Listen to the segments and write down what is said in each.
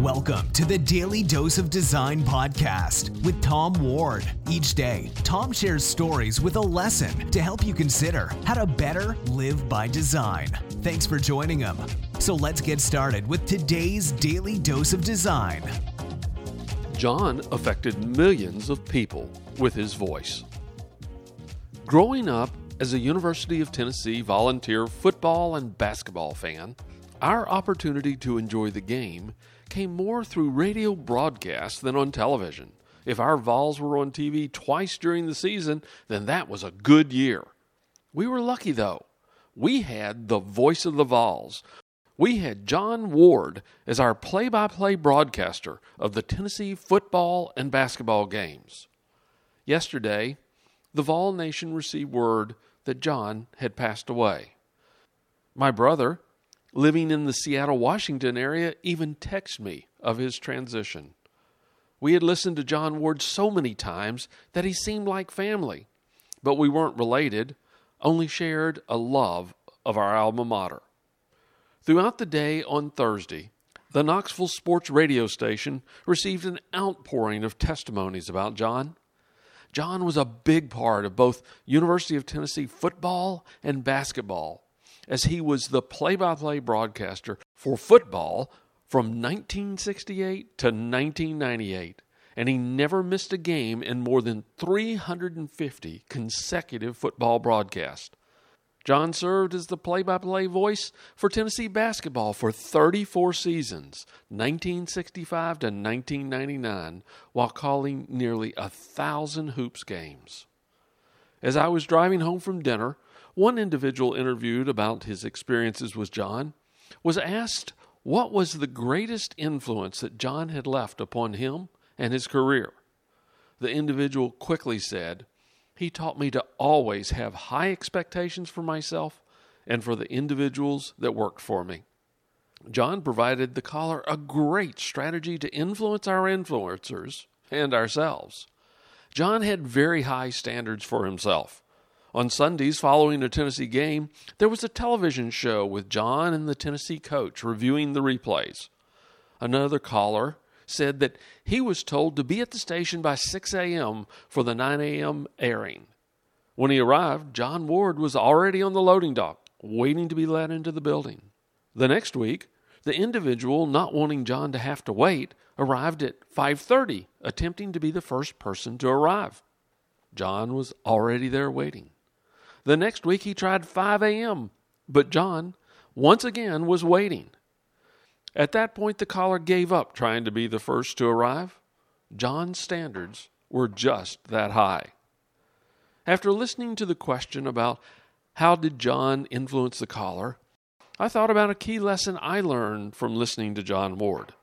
Welcome to the Daily Dose of Design podcast with Tom Ward. Each day, Tom shares stories with a lesson to help you consider how to better live by design. Thanks for joining him. So let's get started with today's Daily Dose of Design. John affected millions of people with his voice. Growing up as a University of Tennessee volunteer football and basketball fan, our opportunity to enjoy the game came more through radio broadcasts than on television. If our Vols were on TV twice during the season, then that was a good year. We were lucky, though. We had the voice of the Vols. We had John Ward as our play by play broadcaster of the Tennessee football and basketball games. Yesterday, the Vol Nation received word that John had passed away. My brother, living in the Seattle, Washington area, even texted me of his transition. We had listened to John Ward so many times that he seemed like family, but we weren't related, only shared a love of our alma mater. Throughout the day on Thursday, the Knoxville Sports Radio station received an outpouring of testimonies about John. John was a big part of both University of Tennessee football and basketball as he was the play by play broadcaster for football from 1968 to 1998, and he never missed a game in more than 350 consecutive football broadcasts. John served as the play by play voice for Tennessee basketball for 34 seasons, 1965 to 1999, while calling nearly a thousand hoops games. As I was driving home from dinner, one individual interviewed about his experiences with John was asked what was the greatest influence that John had left upon him and his career. The individual quickly said, He taught me to always have high expectations for myself and for the individuals that worked for me. John provided the caller a great strategy to influence our influencers and ourselves. John had very high standards for himself. On Sundays following a Tennessee game, there was a television show with John and the Tennessee coach reviewing the replays. Another caller said that he was told to be at the station by 6 a.m. for the 9 a.m. airing. When he arrived, John Ward was already on the loading dock, waiting to be let into the building. The next week, the individual not wanting John to have to wait arrived at 5:30, attempting to be the first person to arrive. John was already there waiting. The next week he tried 5 a.m., but John, once again, was waiting. At that point, the caller gave up trying to be the first to arrive. John's standards were just that high. After listening to the question about how did John influence the caller, I thought about a key lesson I learned from listening to John Ward.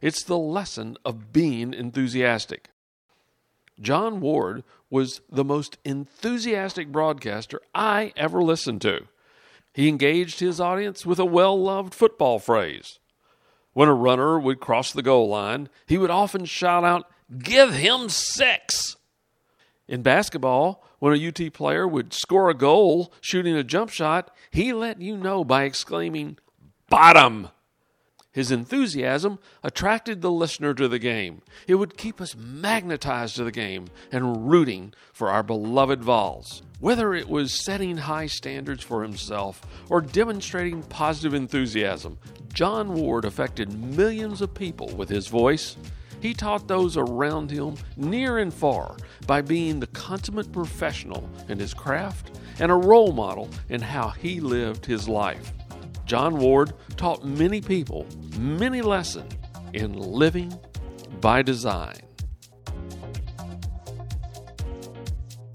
It's the lesson of being enthusiastic. John Ward was the most enthusiastic broadcaster I ever listened to. He engaged his audience with a well loved football phrase. When a runner would cross the goal line, he would often shout out, Give him six! In basketball, when a UT player would score a goal shooting a jump shot, he let you know by exclaiming, Bottom! His enthusiasm attracted the listener to the game. It would keep us magnetized to the game and rooting for our beloved Vols. Whether it was setting high standards for himself or demonstrating positive enthusiasm, John Ward affected millions of people with his voice. He taught those around him near and far by being the consummate professional in his craft and a role model in how he lived his life. John Ward taught many people many lessons in living by design.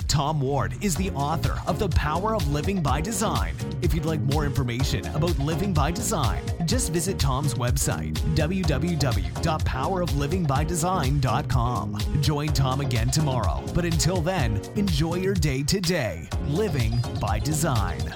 Tom Ward is the author of The Power of Living by Design. If you'd like more information about living by design, just visit Tom's website, www.poweroflivingbydesign.com. Join Tom again tomorrow, but until then, enjoy your day today, living by design.